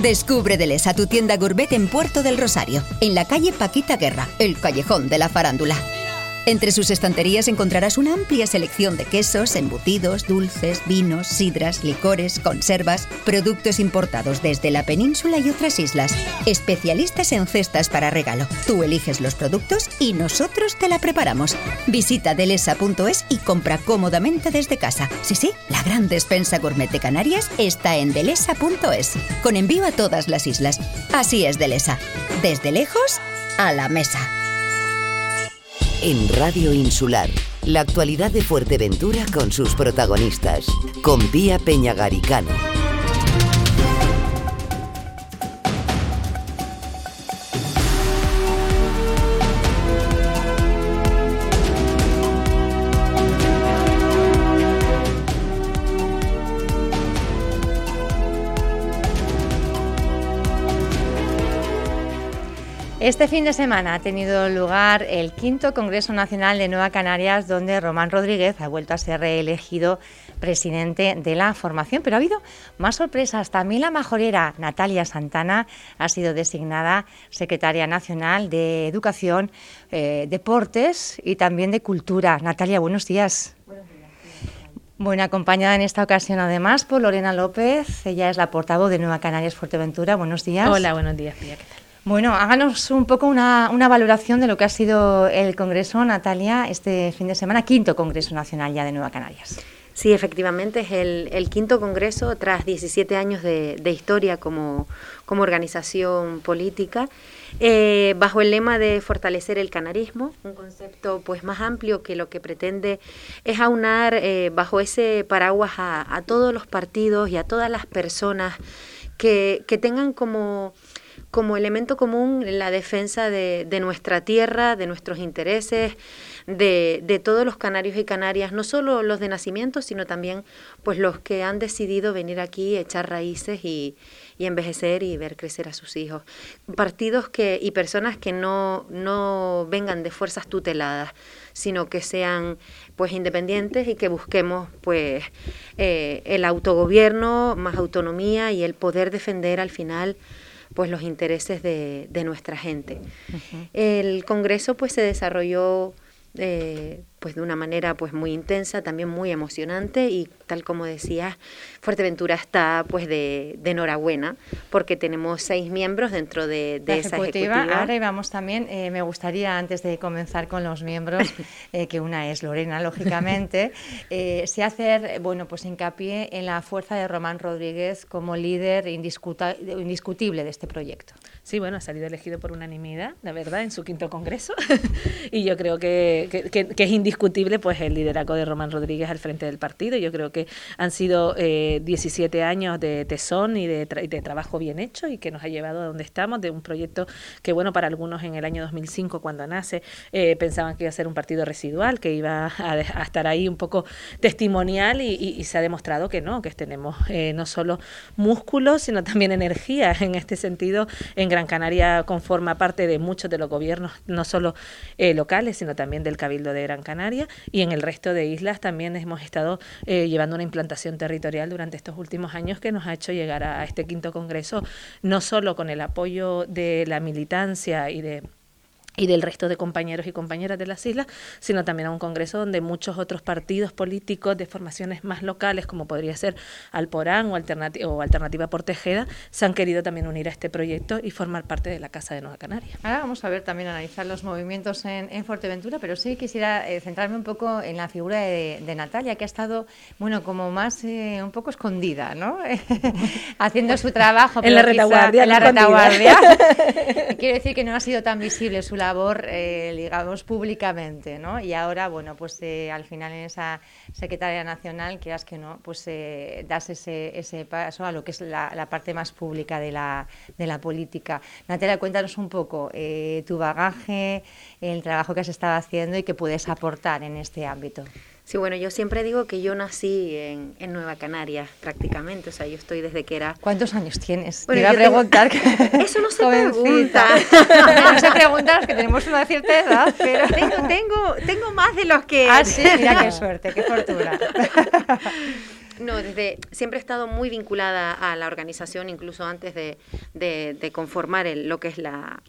Descubre Delesa, tu tienda gourmet en Puerto del Rosario, en la calle Paquita Guerra, el callejón de la farándula. Entre sus estanterías encontrarás una amplia selección de quesos, embutidos, dulces, vinos, sidras, licores, conservas, productos importados desde la península y otras islas. Especialistas en cestas para regalo. Tú eliges los productos y nosotros te la preparamos. Visita delesa.es y compra cómodamente desde casa. Sí, sí, la gran despensa gourmet de Canarias está en delesa.es, con envío a todas las islas. Así es Delesa. Desde lejos a la mesa en Radio Insular. La actualidad de Fuerteventura con sus protagonistas. Con Pía Peñagaricano. Este fin de semana ha tenido lugar el quinto Congreso Nacional de Nueva Canarias, donde Román Rodríguez ha vuelto a ser reelegido presidente de la formación. Pero ha habido más sorpresas. También la majorera Natalia Santana ha sido designada secretaria nacional de Educación, eh, Deportes y también de Cultura. Natalia, buenos días. Buenos días. Bueno, acompañada en esta ocasión además por Lorena López, ella es la portavoz de Nueva Canarias Fuerteventura. Buenos días. Hola, buenos días, Pía. Bueno, háganos un poco una, valoración de lo que ha sido el Congreso, Natalia, este fin de semana, quinto Congreso Nacional ya de Nueva Canarias. Sí, efectivamente, es el, quinto Congreso tras 17 años de, historia como, organización política, eh, bajo el lema de fortalecer el canarismo, un concepto pues más amplio que lo que pretende es aunar eh, bajo ese paraguas a, todos los partidos y a todas las personas que, que tengan como como elemento común la defensa de, nuestra tierra, de nuestros intereses, de, todos los canarios y canarias, no solo los de nacimiento, sino también pues los que han decidido venir aquí, echar raíces y, envejecer y ver crecer a sus hijos. Partidos que, y personas que no, no vengan de fuerzas tuteladas, sino que sean pues independientes y que busquemos pues eh, el autogobierno, más autonomía y el poder defender al final pues los intereses de, de nuestra gente. El Congreso pues se desarrolló eh, pues de una manera pues muy intensa, también muy emocionante y tal como decías, Fuerteventura está pues de, enhorabuena porque tenemos seis miembros dentro de, esa ejecutiva. Ahora vamos también, eh, me gustaría antes de comenzar con los miembros, eh, que una es Lorena lógicamente, eh, sí hacer bueno pues hincapié en la fuerza de Román Rodríguez como líder indiscutible de este proyecto. Sí, bueno, ha salido elegido por unanimidad, la verdad, en su quinto congreso y yo creo que, que, que es indiscutible indiscutible pues el liderazgo de Román Rodríguez al frente del partido. Yo creo que han sido 17 eh, años de tesón y de, trabajo bien hecho y que nos ha llevado a donde estamos, de un proyecto que, bueno, para algunos en el año 2005, cuando nace, eh, pensaban que iba a ser un partido residual, que iba a, estar ahí un poco testimonial y, se ha demostrado que no, que tenemos eh, no solo músculos, sino también energía. En este sentido, en Gran Canaria conforma parte de muchos de los gobiernos, no solo locales, sino también del Cabildo de Gran Canaria y en el resto de islas también hemos estado eh, llevando una implantación territorial durante estos últimos años que nos ha hecho llegar a este quinto congreso, no solo con el apoyo de la militancia y de y del resto de compañeros y compañeras de las islas, sino también a un congreso donde muchos otros partidos políticos de formaciones más locales, como podría ser Alporán o, Alternativa, o Alternativa por Tejeda, se han querido también unir a este proyecto y formar parte de la Casa de Nueva Canaria. Ahora vamos a ver también, analizar los movimientos en, en Fuerteventura, pero sí quisiera eh, centrarme un poco en la figura de, Natalia, que ha estado, bueno, como más eh, un poco escondida, ¿no? Haciendo su trabajo. en la retaguardia. En la retaguardia. Quiero decir que no ha sido tan visible su labor, eh, digamos, públicamente, ¿no? Y ahora, bueno, pues eh, al final en esa secretaria nacional, quieras que no, pues eh, das ese, ese, paso a lo que es la, parte más pública de la, de la política. Natalia, cuéntanos un poco tu bagaje, el trabajo que has estado haciendo y que puedes aportar en este ámbito. Sí, bueno, yo siempre digo que yo nací en, en, Nueva Canarias prácticamente, o sea, yo estoy desde que era... ¿Cuántos años tienes? Bueno, a preguntar. Eso no se pregunta. no se pregunta los que tenemos una cierta edad, pero... Tengo, tengo, tengo más de los que... Ah, sí, mira qué suerte, qué fortuna. No, desde siempre he estado muy vinculada a la organización, incluso antes de, conformar el, lo que es la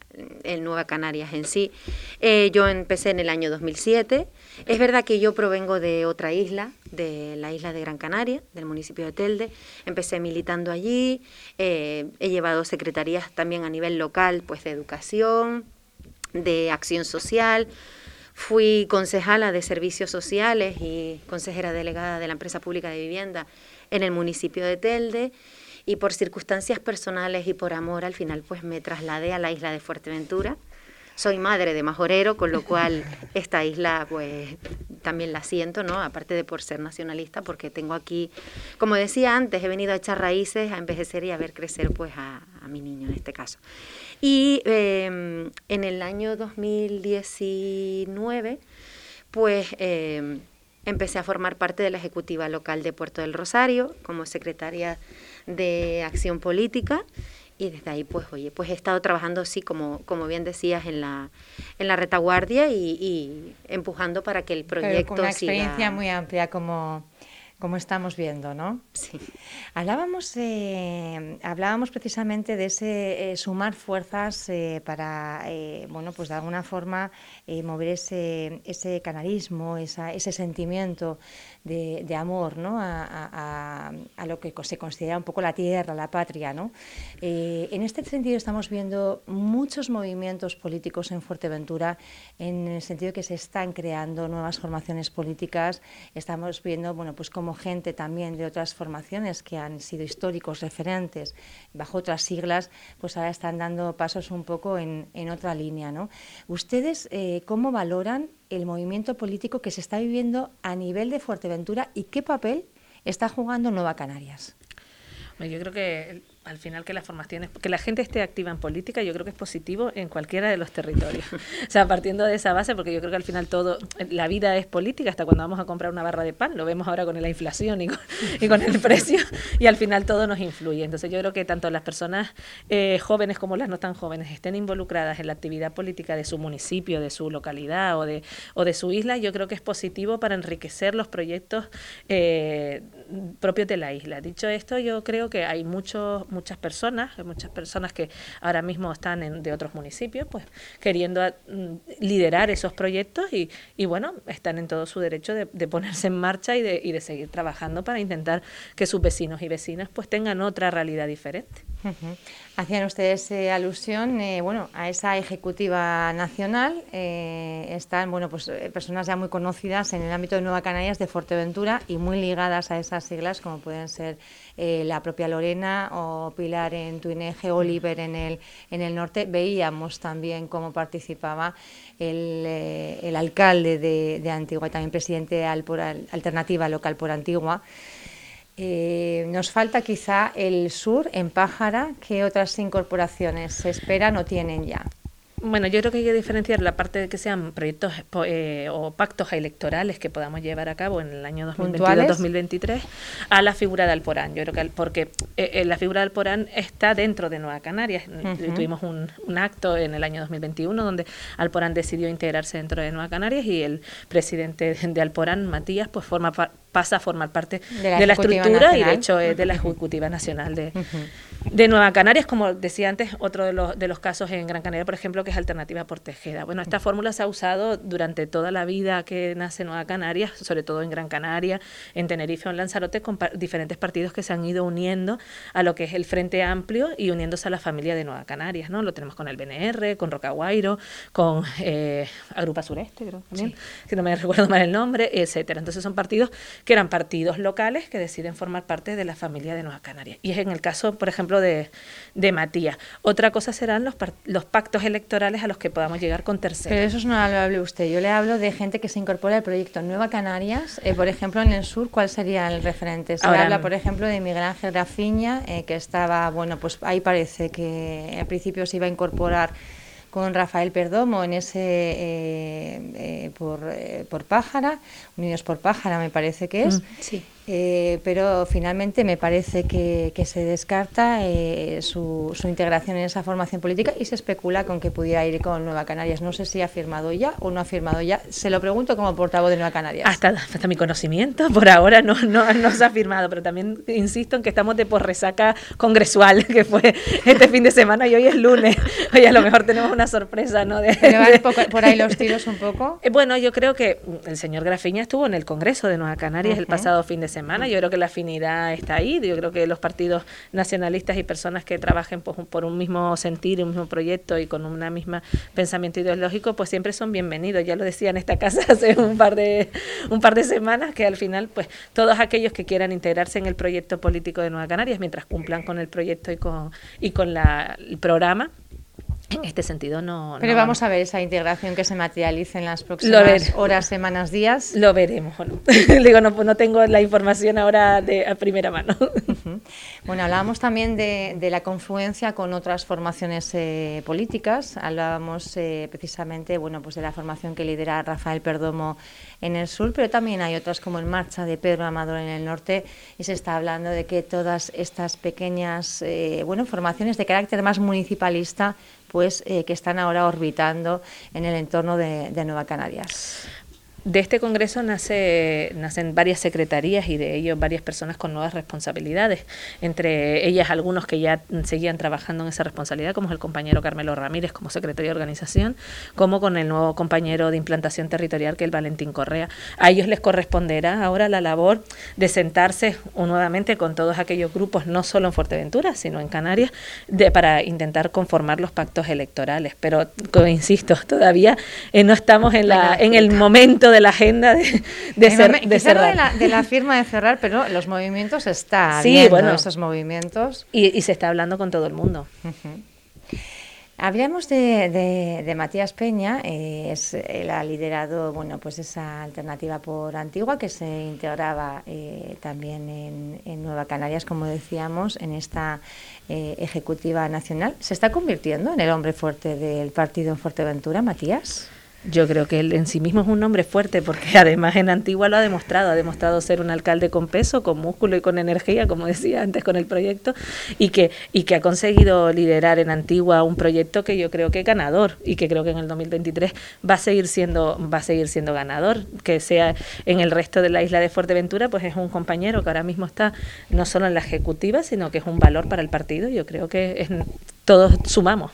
el Nueva Canarias en sí. Eh, yo empecé en el año 2007. Es verdad que yo provengo de otra isla, de la isla de Gran Canaria, del municipio de Telde. Empecé militando allí. Eh, he llevado secretarías también a nivel local, pues de educación, de acción social. Fui concejala de servicios sociales y consejera delegada de la empresa pública de vivienda en el municipio de Telde y por circunstancias personales y por amor al final pues me trasladé a la isla de Fuerteventura. Soy madre de majorero, con lo cual esta isla pues también la siento, ¿no? Aparte de por ser nacionalista, porque tengo aquí, como decía antes, he venido a echar raíces, a envejecer y a ver crecer pues a, mi niño en este caso. Y em, en el año 2019, pues em, empecé a formar parte de la Ejecutiva Local de Puerto del Rosario como secretaria de Acción Política y desde ahí pues oye pues he estado trabajando así como como bien decías en la en la retaguardia y, empujando para que el proyecto con una experiencia muy amplia como como estamos viendo, ¿no? Sí. Hablábamos, eh, hablábamos precisamente de ese eh, sumar fuerzas eh, para, bueno, pues de alguna forma mover ese, ese canarismo, ese sentimiento de, amor ¿no? a, lo que se considera un poco la tierra, la patria. ¿no? Eh, en este sentido estamos viendo muchos movimientos políticos en Fuerteventura en el sentido de que se están creando nuevas formaciones políticas. Estamos viendo bueno, pues como gente también de otras formaciones que han sido históricos, referentes, bajo otras siglas, pues ahora están dando pasos un poco en, otra línea. ¿no? ¿Ustedes eh, cómo valoran el movimiento político que se está viviendo a nivel de Fuerteventura y qué papel está jugando Nueva Canarias. Yo creo que al final que las formaciones, que la gente esté activa en política, yo creo que es positivo en cualquiera de los territorios. o sea, partiendo de esa base, porque yo creo que al final todo, la vida es política, hasta cuando vamos a comprar una barra de pan, lo vemos ahora con la inflación y con, y con el precio, y al final todo nos influye. Entonces yo creo que tanto las personas eh, jóvenes como las no tan jóvenes estén involucradas en la actividad política de su municipio, de su localidad o de, o de su isla, yo creo que es positivo para enriquecer los proyectos eh, propios de la isla. Dicho esto, yo creo que hay muchos muchas personas, muchas personas que ahora mismo están en, de otros municipios, pues queriendo mm, liderar esos proyectos y, y, bueno, están en todo su derecho de, ponerse en marcha y de, y de seguir trabajando para intentar que sus vecinos y vecinas pues tengan otra realidad diferente. Hacían ustedes eh, alusión, eh, bueno, a esa ejecutiva nacional. Eh, están, bueno, pues personas ya muy conocidas en el ámbito de Nueva Canarias, de Fuerteventura y muy ligadas a esas siglas, como pueden ser la propia Lorena o Pilar en Tuineje, Oliver en el en el norte. Veíamos también cómo participaba el, el alcalde de, de Antigua, también presidente de Alternativa Local por Antigua. Eh, nos falta quizá el sur en Pájara, ¿qué otras incorporaciones se esperan o tienen ya? Bueno, yo creo que hay que diferenciar la parte de que sean proyectos eh, o pactos electorales que podamos llevar a cabo en el año 2022-2023 a la figura de Alporán. Yo creo que porque eh, la figura de Alporán está dentro de Nueva Canarias. Tuvimos un, acto en el año 2021 donde Alporán decidió integrarse dentro de Nueva Canarias y el presidente de Alporán, Matías, pues forma pasa a formar parte de la, estructura y de hecho es de la Ejecutiva Nacional de, de Nueva Canarias, como decía antes, otro de los, de los casos en Gran Canaria, por ejemplo, que es Alternativa por Tejeda. Bueno, esta fórmula se ha usado durante toda la vida que nace Nueva Canarias, sobre todo en Gran Canaria, en Tenerife o en Lanzarote, con diferentes partidos que se han ido uniendo a lo que es el Frente Amplio y uniéndose a la familia de Nueva Canarias, ¿no? Lo tenemos con el BNR, con Rocaguairo, con eh, Agrupa Sureste, creo también, que no me recuerdo mal el nombre, etcétera. Entonces son partidos que eran partidos locales que deciden formar parte de la familia de Nueva Canarias. Y es en el caso, por ejemplo, de, Matías. Otra cosa serán los, los pactos electorales a los que podamos llegar con terceros. Pero eso no lo hable usted. Yo le hablo de gente que se incorpora al proyecto Nueva Canarias. Eh, por ejemplo, en el sur, ¿cuál sería el referente? Se habla, por ejemplo, de Miguel Ángel Grafiña, eh, que estaba, bueno, pues ahí parece que al principio se iba a incorporar con Rafael Perdomo en ese eh, por, por Pájara, Unidos por Pájara me parece que es. Mm, sí. Eh, pero finalmente me parece que, se descarta eh, su, integración en esa formación política y se especula con que pudiera ir con Nueva Canarias. No sé si ha firmado ya o no ha firmado ya. Se lo pregunto como portavoz de Nueva Canarias. Hasta, hasta mi conocimiento, por ahora no, no, no, se ha firmado, pero también insisto en que estamos de por resaca congresual, que fue este fin de semana y hoy es lunes. Hoy a lo mejor tenemos una sorpresa, ¿no? De, por ahí los tiros un poco? Eh, bueno, yo creo que el señor Grafiña estuvo en el Congreso de Nueva Canarias el pasado fin de semana. Yo creo que la afinidad está ahí. Yo creo que los partidos nacionalistas y personas que trabajen por, un mismo sentir, un mismo proyecto y con un mismo pensamiento ideológico, pues siempre son bienvenidos. Ya lo decía en esta casa hace un par de un par de semanas que al final, pues todos aquellos que quieran integrarse en el proyecto político de Nueva Canarias, mientras cumplan con el proyecto y con y con la, el programa, este sentido no. Pero vamos a ver esa integración que se materialice en las próximas horas, semanas, días. Lo veremos no. Digo, no, no tengo la información ahora de a primera mano. Bueno, hablábamos también de, la confluencia con otras formaciones eh, políticas. Hablábamos eh, precisamente, bueno, pues de la formación que lidera Rafael Perdomo en el sur, pero también hay otras como en marcha de Pedro Amador en el norte y se está hablando de que todas estas pequeñas, eh, bueno, formaciones de carácter más municipalista pues eh, que están ahora orbitando en el entorno de, de Nueva Canarias. De este Congreso nace, nacen varias secretarías y de ellos varias personas con nuevas responsabilidades, entre ellas algunos que ya seguían trabajando en esa responsabilidad, como es el compañero Carmelo Ramírez como secretario de organización, como con el nuevo compañero de implantación territorial que es el Valentín Correa. A ellos les corresponderá ahora la labor de sentarse nuevamente con todos aquellos grupos, no solo en Fuerteventura, sino en Canarias, de, para intentar conformar los pactos electorales. Pero, insisto, todavía eh, no estamos en, la, en el momento de la agenda de, de, cerrar. De la, firma de cerrar, pero los movimientos está sí, bueno, esos movimientos. Y, se está hablando con todo el mundo. Hablamos de, Matías Peña, eh, es, él ha liderado bueno, pues esa alternativa por Antigua que se integraba eh, también en, Nueva Canarias, como decíamos, en esta eh, ejecutiva nacional. ¿Se está convirtiendo en el hombre fuerte del partido en Fuerteventura, Matías? Yo creo que él en sí mismo es un hombre fuerte porque además en Antigua lo ha demostrado, ha demostrado ser un alcalde con peso, con músculo y con energía, como decía antes con el proyecto, y que, y que ha conseguido liderar en Antigua un proyecto que yo creo que es ganador y que creo que en el 2023 va a seguir siendo, va a seguir siendo ganador, que sea en el resto de la isla de Fuerteventura, pues es un compañero que ahora mismo está no solo en la ejecutiva, sino que es un valor para el partido. Yo creo que es, todos sumamos.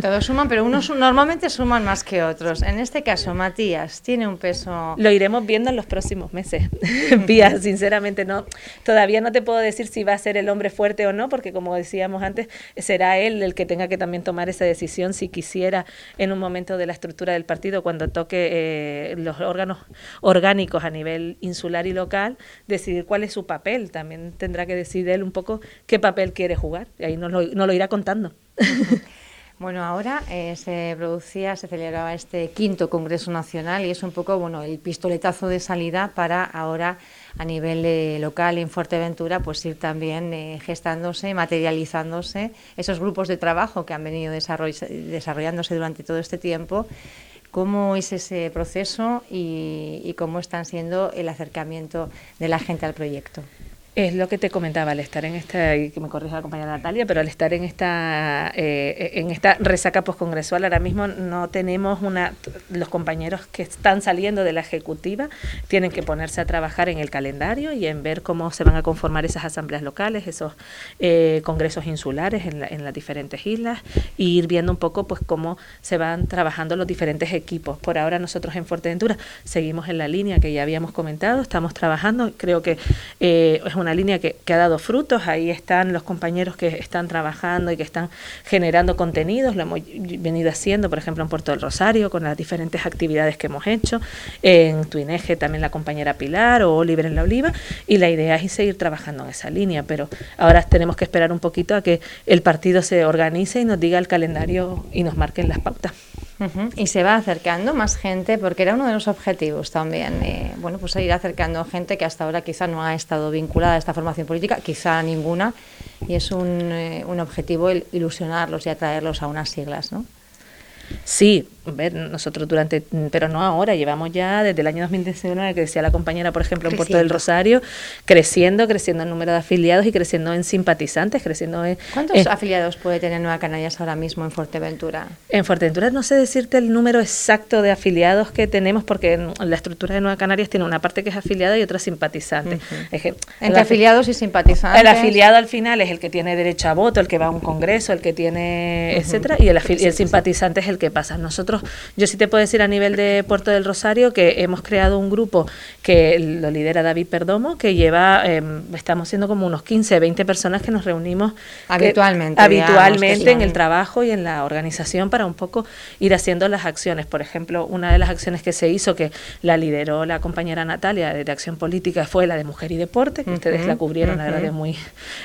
Todos suman, pero unos normalmente suman más que otros. En este caso, Matías tiene un peso. Lo iremos viendo en los próximos meses. Pía, sinceramente no. Todavía no te puedo decir si va a ser el hombre fuerte o no, porque como decíamos antes, será él el que tenga que también tomar esa decisión si quisiera en un momento de la estructura del partido, cuando toque eh, los órganos orgánicos a nivel insular y local, decidir cuál es su papel. También tendrá que decidir él un poco qué papel quiere jugar. Y ahí nos lo, nos lo irá contando. Bueno, ahora eh, se producía, se celebraba este quinto Congreso Nacional y es un poco bueno el pistoletazo de salida para ahora a nivel eh, local en Fuerteventura pues ir también eh, gestándose, materializándose esos grupos de trabajo que han venido desarrollándose durante todo este tiempo. ¿Cómo es ese proceso y cómo están siendo el acercamiento de la gente al proyecto? Es lo que te comentaba, al estar en esta, y que me corrija la compañera Natalia, pero al estar en esta, eh, en esta resaca poscongresual, ahora mismo no tenemos una, los compañeros que están saliendo de la ejecutiva tienen que ponerse a trabajar en el calendario y en ver cómo se van a conformar esas asambleas locales, esos eh, congresos insulares en, en, las diferentes islas, e ir viendo un poco pues cómo se van trabajando los diferentes equipos. Por ahora nosotros en Fuerteventura seguimos en la línea que ya habíamos comentado, estamos trabajando, creo que eh, es una línea que, ha dado frutos, ahí están los compañeros que están trabajando y que están generando contenidos, lo hemos venido haciendo, por ejemplo, en Puerto del Rosario, con las diferentes actividades que hemos hecho, en Tuineje también la compañera Pilar o Oliver en la Oliva, y la idea es seguir trabajando en esa línea, pero ahora tenemos que esperar un poquito a que el partido se organice y nos diga el calendario y nos marquen las pautas. Y se va acercando más gente, porque era uno de los objetivos también, eh, bueno, pues ir acercando gente que hasta ahora quizá no ha estado vinculada a esta formación política, quizá ninguna, y es un, eh, un objetivo ilusionarlos y atraerlos a unas siglas, ¿no? Sí, ver, nosotros durante, pero no ahora, llevamos ya desde el año 2019, que decía la compañera, por ejemplo, en Puerto del Rosario, creciendo, creciendo el número de afiliados y creciendo en simpatizantes, creciendo en... ¿Cuántos afiliados puede tener Nueva Canarias ahora mismo en Fuerteventura? En Fuerteventura no sé decirte el número exacto de afiliados que tenemos, porque la estructura de Nueva Canarias tiene una parte que es afiliada y otra simpatizante. Entre afiliados y simpatizantes. El afiliado al final es el que tiene derecho a voto, el que va a un congreso, el que tiene, etcétera, y el, y el simpatizante es el que pasa. Nosotros, yo sí te puedo decir a nivel de Puerto del Rosario que hemos creado un grupo que lo lidera David Perdomo, que lleva, em, estamos siendo como unos 15, 20 personas que nos reunimos habitualmente, habitualmente en el trabajo y en la organización para un poco ir haciendo las acciones. Por ejemplo, una de las acciones que se hizo, que la lideró la compañera Natalia de, Acción Política, fue la de Mujer y Deporte, que ustedes la cubrieron, la verdad, muy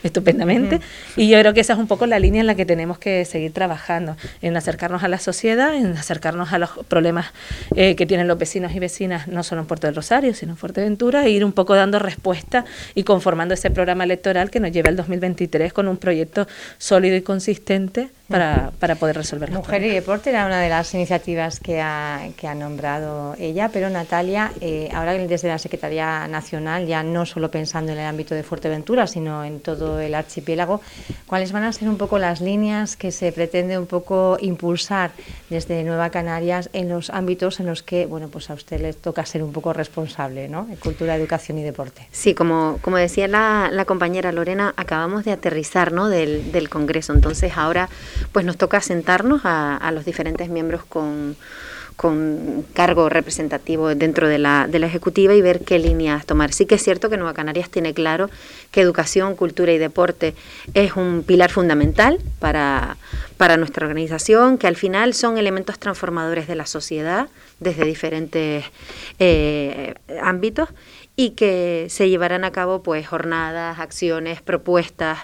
estupendamente. Y yo creo que esa es un poco la línea en la que tenemos que seguir trabajando, en acercarnos a la sociedad, en acercarnos a los problemas eh, que tienen los vecinos y vecinas, no solo en Puerto del Rosario, sino en Fuerteventura, e ir un poco dando respuesta y conformando ese programa electoral que nos lleve al 2023 con un proyecto sólido y consistente para, para poder resolver Mujer y Deporte era una de las iniciativas que ha, que ha nombrado ella, pero Natalia, eh, ahora desde la Secretaría Nacional, ya no solo pensando en el ámbito de Fuerteventura, sino en todo el archipiélago, ¿cuáles van a ser un poco las líneas que se pretende un poco impulsar desde Nueva Canarias en los ámbitos en los que, bueno, pues a usted le toca ser un poco responsable, ¿no? cultura, educación y deporte. Sí, como, como decía la, la compañera Lorena, acabamos de aterrizar, ¿no? Del, del Congreso, entonces ahora pues nos toca sentarnos a, los diferentes miembros con, cargo representativo dentro de la, de la Ejecutiva y ver qué líneas tomar. Sí que es cierto que Nueva Canarias tiene claro que educación, cultura y deporte es un pilar fundamental para, para nuestra organización, que al final son elementos transformadores de la sociedad desde diferentes eh, ámbitos y que se llevarán a cabo pues jornadas, acciones, propuestas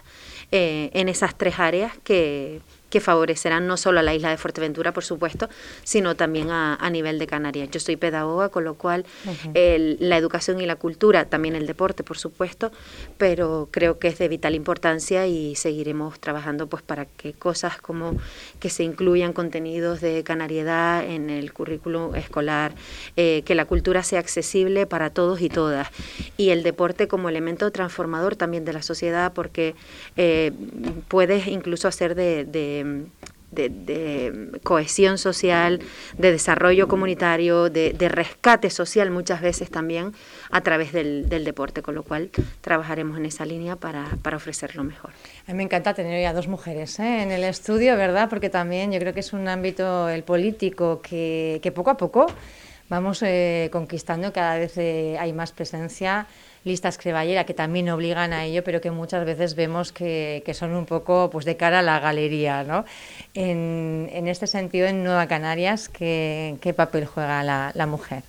eh, en esas tres áreas que que favorecerán no solo a la isla de Fuerteventura, por supuesto, sino también a, nivel de Canarias. Yo soy pedagoga, con lo cual la educación y la cultura, también el deporte, por supuesto, pero creo que es de vital importancia y seguiremos trabajando pues para que cosas como que se incluyan contenidos de canariedad en el currículo escolar, eh, que la cultura sea accesible para todos y todas, y el deporte como elemento transformador también de la sociedad, porque eh, puedes incluso hacer de de, cohesión social, de desarrollo comunitario, de, rescate social muchas veces también a través del, deporte, con lo cual trabajaremos en esa línea para, para ofrecer lo mejor. A mí me encanta tener ya dos mujeres ¿eh? en el estudio, ¿verdad? Porque también yo creo que es un ámbito, el político, que, que poco a poco vamos eh, conquistando, cada vez eh, hay más presencia listas crevallera que también obligan a ello, pero que muchas veces vemos que, son un poco pues de cara a la galería. ¿no? En, en este sentido, en Nueva Canarias, ¿qué, qué papel juega la, la mujer?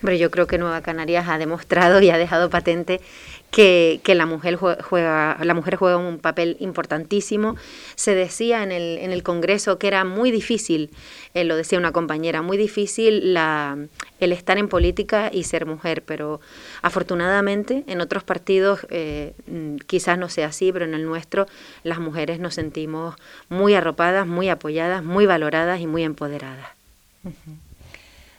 Hombre, yo creo que Nueva Canarias ha demostrado y ha dejado patente que, la, mujer juega, la mujer juega un papel importantísimo. Se decía en el, en el Congreso que era muy difícil, eh, lo decía una compañera, muy difícil la, el estar en política y ser mujer, pero afortunadamente en otros partidos eh, quizás no sea así, pero en el nuestro las mujeres nos sentimos muy arropadas, muy apoyadas, muy valoradas y muy empoderadas.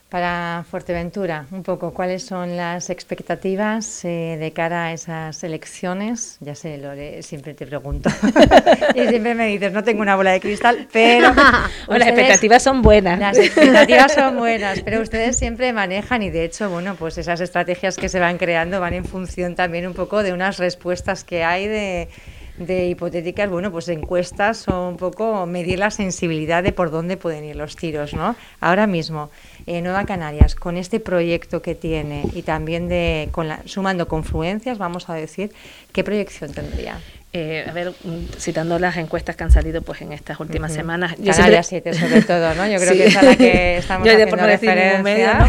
Para Fuerteventura, un poco, ¿cuáles son las expectativas eh, de cara a esas elecciones? Ya sé, Lore, siempre te pregunto. y siempre me dices, no tengo una bola de cristal, pero... las expectativas son buenas. Las expectativas son buenas, pero ustedes siempre manejan y de hecho, bueno, pues esas estrategias que se van creando van en función también un poco de unas respuestas que hay de de hipotéticas, bueno, pues encuestas o un poco medir la sensibilidad de por dónde pueden ir los tiros, ¿no? Ahora mismo, en Nueva Canarias, con este proyecto que tiene y también de con la, sumando confluencias, vamos a decir, ¿qué proyección tendría? Eh, a ver, mm, citando las encuestas que han salido pues en estas últimas semanas. Yo Canarias 7 sobre todo, ¿no? Yo creo que es a la que estamos yo haciendo por referencia. Medio, ¿no?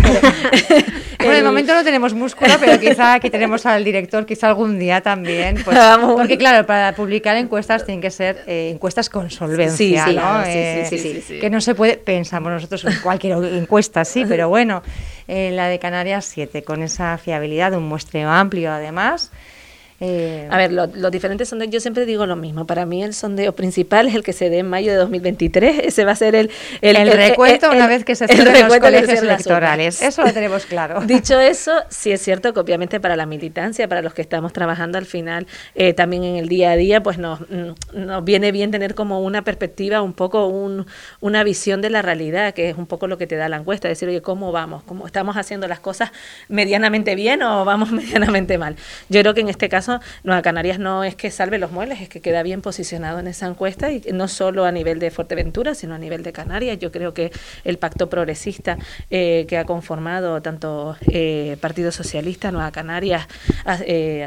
bueno, de momento no tenemos músculo, pero quizá aquí tenemos al director, quizá algún día también. Pues, porque claro, para publicar encuestas tienen que ser eh, encuestas con solvencia, sí, sí, ¿no? Eh, sí, sí, sí, Que no se puede, pensamos nosotros en cualquier encuesta, sí, pero bueno, la de Canarias 7, con esa fiabilidad, un muestreo amplio además. Eh, a ver, los diferentes sondeos, yo siempre digo lo mismo. Para mí el sondeo principal es el que se dé en mayo de 2023. Ese va a ser el... El, el, recuento una vez que se cierren los colegios electorales. Eso lo tenemos claro. Dicho eso, sí es cierto que obviamente para la militancia, para los que estamos trabajando al final, eh, también en el día a día, pues nos, nos viene bien tener como una perspectiva, un poco un, una visión de la realidad, que es un poco lo que te da la encuesta. Decir, oye, ¿cómo vamos? ¿Cómo estamos haciendo las cosas medianamente bien o vamos medianamente mal? Yo creo que en este caso Nueva Canarias no es que salve los muebles, es que queda bien posicionado en esa encuesta y no solo a nivel de Fuerteventura, sino a nivel de Canarias. Yo creo que el pacto progresista eh, que ha conformado tanto eh, Partido Socialista, Nueva Canarias, eh,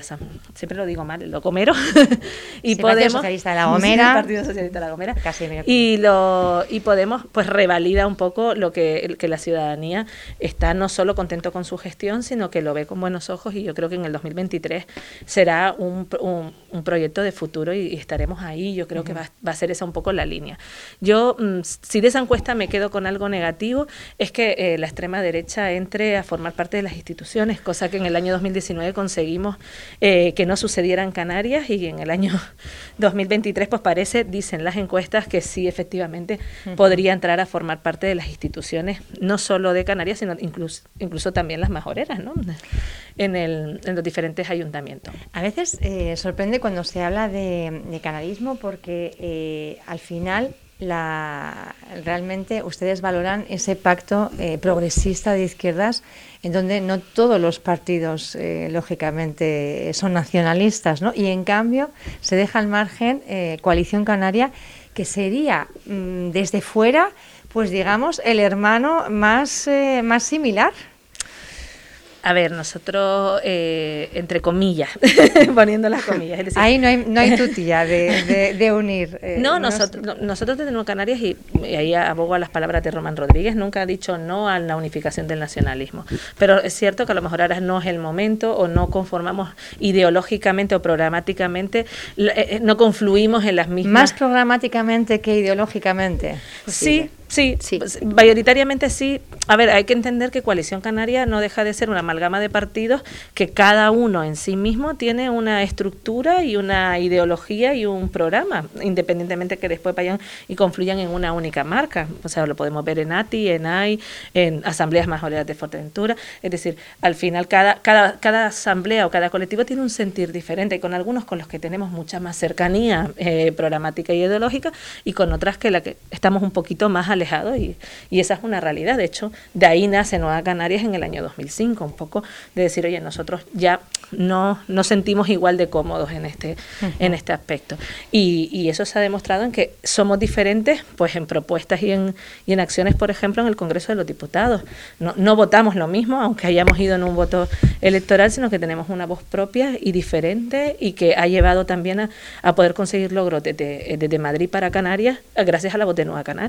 siempre lo digo mal, Locomero, y Podemos. Partido Socialista de la Gomera. Partido Socialista de la Gomera. y, lo, y Podemos, pues revalida un poco lo que, que la ciudadanía está no solo contento con su gestión, sino que lo ve con buenos ojos y yo creo que en el 2023 será un, un, proyecto de futuro y, estaremos ahí. Yo creo que va, va, a ser esa un poco la línea. Yo, mm, si de esa encuesta me quedo con algo negativo, es que eh, la extrema derecha entre a formar parte de las instituciones, cosa que en el año 2019 conseguimos eh, que no sucediera en Canarias y en el año 2023, pues parece, dicen las encuestas, que sí, efectivamente, podría entrar a formar parte de las instituciones, no solo de Canarias, sino incluso, incluso también las majoreras, ¿no? En, el, en los diferentes ayuntamientos. A veces eh, sorprende cuando se habla de, de porque eh, al final la, realmente ustedes valoran ese pacto eh, progresista de izquierdas en donde no todos los partidos lógicamente son nacionalistas ¿no? y en cambio se deja al margen coalición canaria que sería mm, desde fuera pues digamos el hermano más similar a ver, nosotros, eh, entre comillas, poniendo las comillas. Ahí no hay, no hay tutilla de, de, unir. Eh, no, nosotros, nosotros desde Nueva Canarias, y, ahí abogo a las palabras de Román Rodríguez, nunca ha dicho no a la unificación del nacionalismo. Pero es cierto que a lo mejor ahora no es el momento o no conformamos ideológicamente o programáticamente, eh, no confluimos en las mismas. Más programáticamente que ideológicamente. Sí, Sí, sí. Pues, mayoritariamente sí. A ver, hay que entender que Coalición Canaria no deja de ser una amalgama de partidos que cada uno en sí mismo tiene una estructura y una ideología y un programa, independientemente que después vayan y confluyan en una única marca. O sea, lo podemos ver en ATI, en AI, en asambleas majoreras de Fuerteventura. Es decir, al final cada, cada, cada asamblea o cada colectivo tiene un sentir diferente, y con algunos con los que tenemos mucha más cercanía eh, programática y ideológica y con otras que la que estamos un poquito más alejados y, y, esa es una realidad. De hecho, de ahí nace Nueva Canarias en el año 2005, un poco de decir, oye, nosotros ya no nos sentimos igual de cómodos en este, en este aspecto. Y, y, eso se ha demostrado en que somos diferentes pues en propuestas y en, y en acciones, por ejemplo, en el Congreso de los Diputados. No, no votamos lo mismo, aunque hayamos ido en un voto electoral, sino que tenemos una voz propia y diferente y que ha llevado también a, a poder conseguir logros desde, desde Madrid para Canarias gracias a la voz de Nueva Canarias.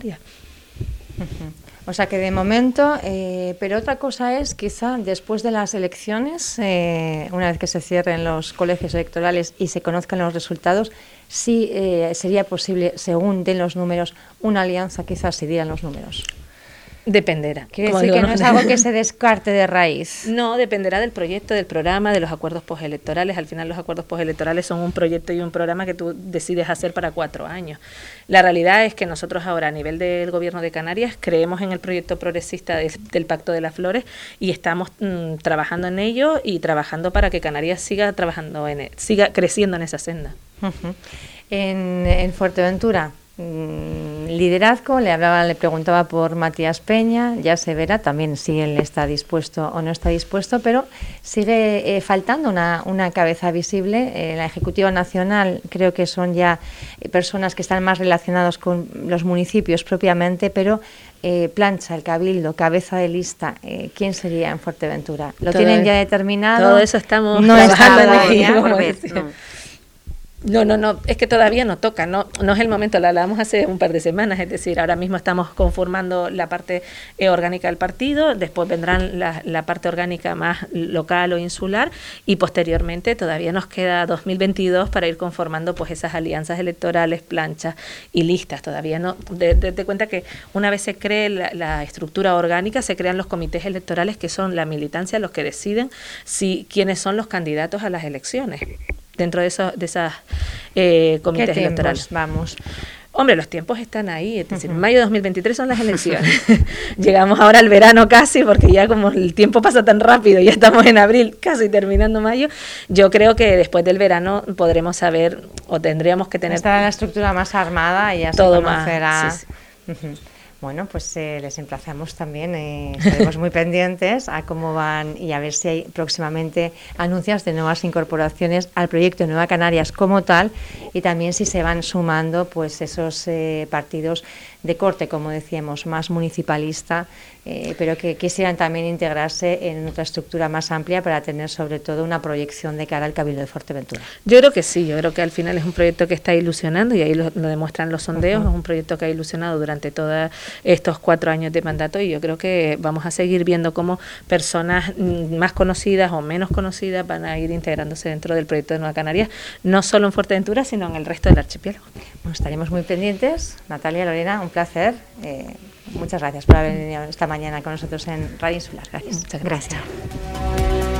O sea que de momento, eh, pero otra cosa es quizá después de las elecciones, eh, una vez que se cierren los colegios electorales y se conozcan los resultados, sí eh, sería posible, según den los números, una alianza quizás si dieran los números. Dependerá. Quiere decir que no, es algo que se descarte de raíz. No, dependerá del proyecto, del programa, de los acuerdos postelectorales. Al final los acuerdos postelectorales son un proyecto y un programa que tú decides hacer para cuatro años. La realidad es que nosotros ahora a nivel del gobierno de Canarias creemos en el proyecto progresista del Pacto de las Flores y estamos mm, trabajando en ello y trabajando para que Canarias siga trabajando en, e, siga creciendo en esa senda. en, en Fuerteventura, liderazgo, le hablaba, le preguntaba por Matías Peña, ya se verá también si él está dispuesto o no está dispuesto, pero sigue eh, faltando una, una, cabeza visible. Eh, la Ejecutiva Nacional creo que son ya eh, personas que están más relacionados con los municipios propiamente, pero plancha, el cabildo, cabeza de lista, ¿quién sería en Fuerteventura? ¿Lo tienen ya determinado? Todo eso estamos no trabajando no, no, no, es que todavía no toca, no, no es el momento, la hablamos hace un par de semanas, es decir, ahora mismo estamos conformando la parte eh, orgánica del partido, después vendrán la, la, parte orgánica más local o insular y posteriormente todavía nos queda 2022 para ir conformando pues esas alianzas electorales, planchas y listas, todavía no, de, de, cuenta que una vez se cree la, la, estructura orgánica, se crean los comités electorales que son la militancia los que deciden si quiénes son los candidatos a las elecciones. Dentro de, esos, de esas eh, comités electorales. Vamos. Hombre, los tiempos están ahí, es decir, en mayo de 2023 son las elecciones. Llegamos ahora al verano casi, porque ya como el tiempo pasa tan rápido, ya estamos en abril, casi terminando mayo. Yo creo que después del verano podremos saber o tendríamos que tener. Está la estructura más armada y ya todo se conocerá. Más, bueno, pues eh, les emplazamos también, eh, estaremos muy pendientes a cómo van y a ver si hay próximamente anuncios de nuevas incorporaciones al proyecto Nueva Canarias como tal y también si se van sumando pues esos eh, partidos de corte, como decíamos, más municipalista, eh, pero que quisieran también integrarse en otra estructura más amplia para tener sobre todo una proyección de cara al Cabildo de Fuerteventura. Yo creo que sí, yo creo que al final es un proyecto que está ilusionando y ahí lo, demuestran los sondeos, es un proyecto que ha ilusionado durante todos estos cuatro años de mandato y yo creo que vamos a seguir viendo cómo personas mm, más conocidas o menos conocidas van a ir integrándose dentro del proyecto de Nueva Canarias, no solo en Fuerteventura, sino en el resto del archipiélago. Bueno, estaremos muy pendientes. Natalia, Lorena, un placer. Eh, muchas gracias por haber venido esta mañana con nosotros en Radio Insular. Gracias. Muchas gracias.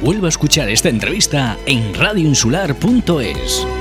Vuelvo a escuchar esta entrevista en radioinsular.es.